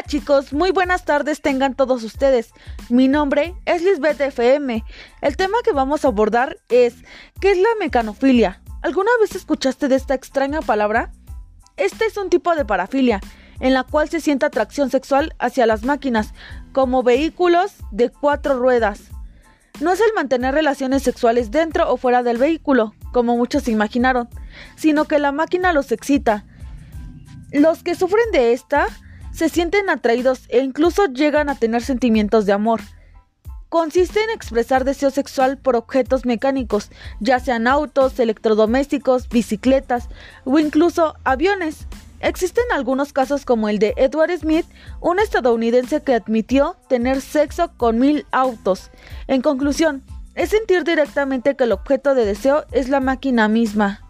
Hola chicos, muy buenas tardes tengan todos ustedes. Mi nombre es Lisbeth FM. El tema que vamos a abordar es ¿qué es la mecanofilia? ¿Alguna vez escuchaste de esta extraña palabra? Este es un tipo de parafilia en la cual se siente atracción sexual hacia las máquinas como vehículos de cuatro ruedas. No es el mantener relaciones sexuales dentro o fuera del vehículo, como muchos imaginaron, sino que la máquina los excita. Los que sufren de esta se sienten atraídos e incluso llegan a tener sentimientos de amor. Consiste en expresar deseo sexual por objetos mecánicos, ya sean autos, electrodomésticos, bicicletas o incluso aviones. Existen algunos casos como el de Edward Smith, un estadounidense que admitió tener sexo con mil autos. En conclusión, es sentir directamente que el objeto de deseo es la máquina misma.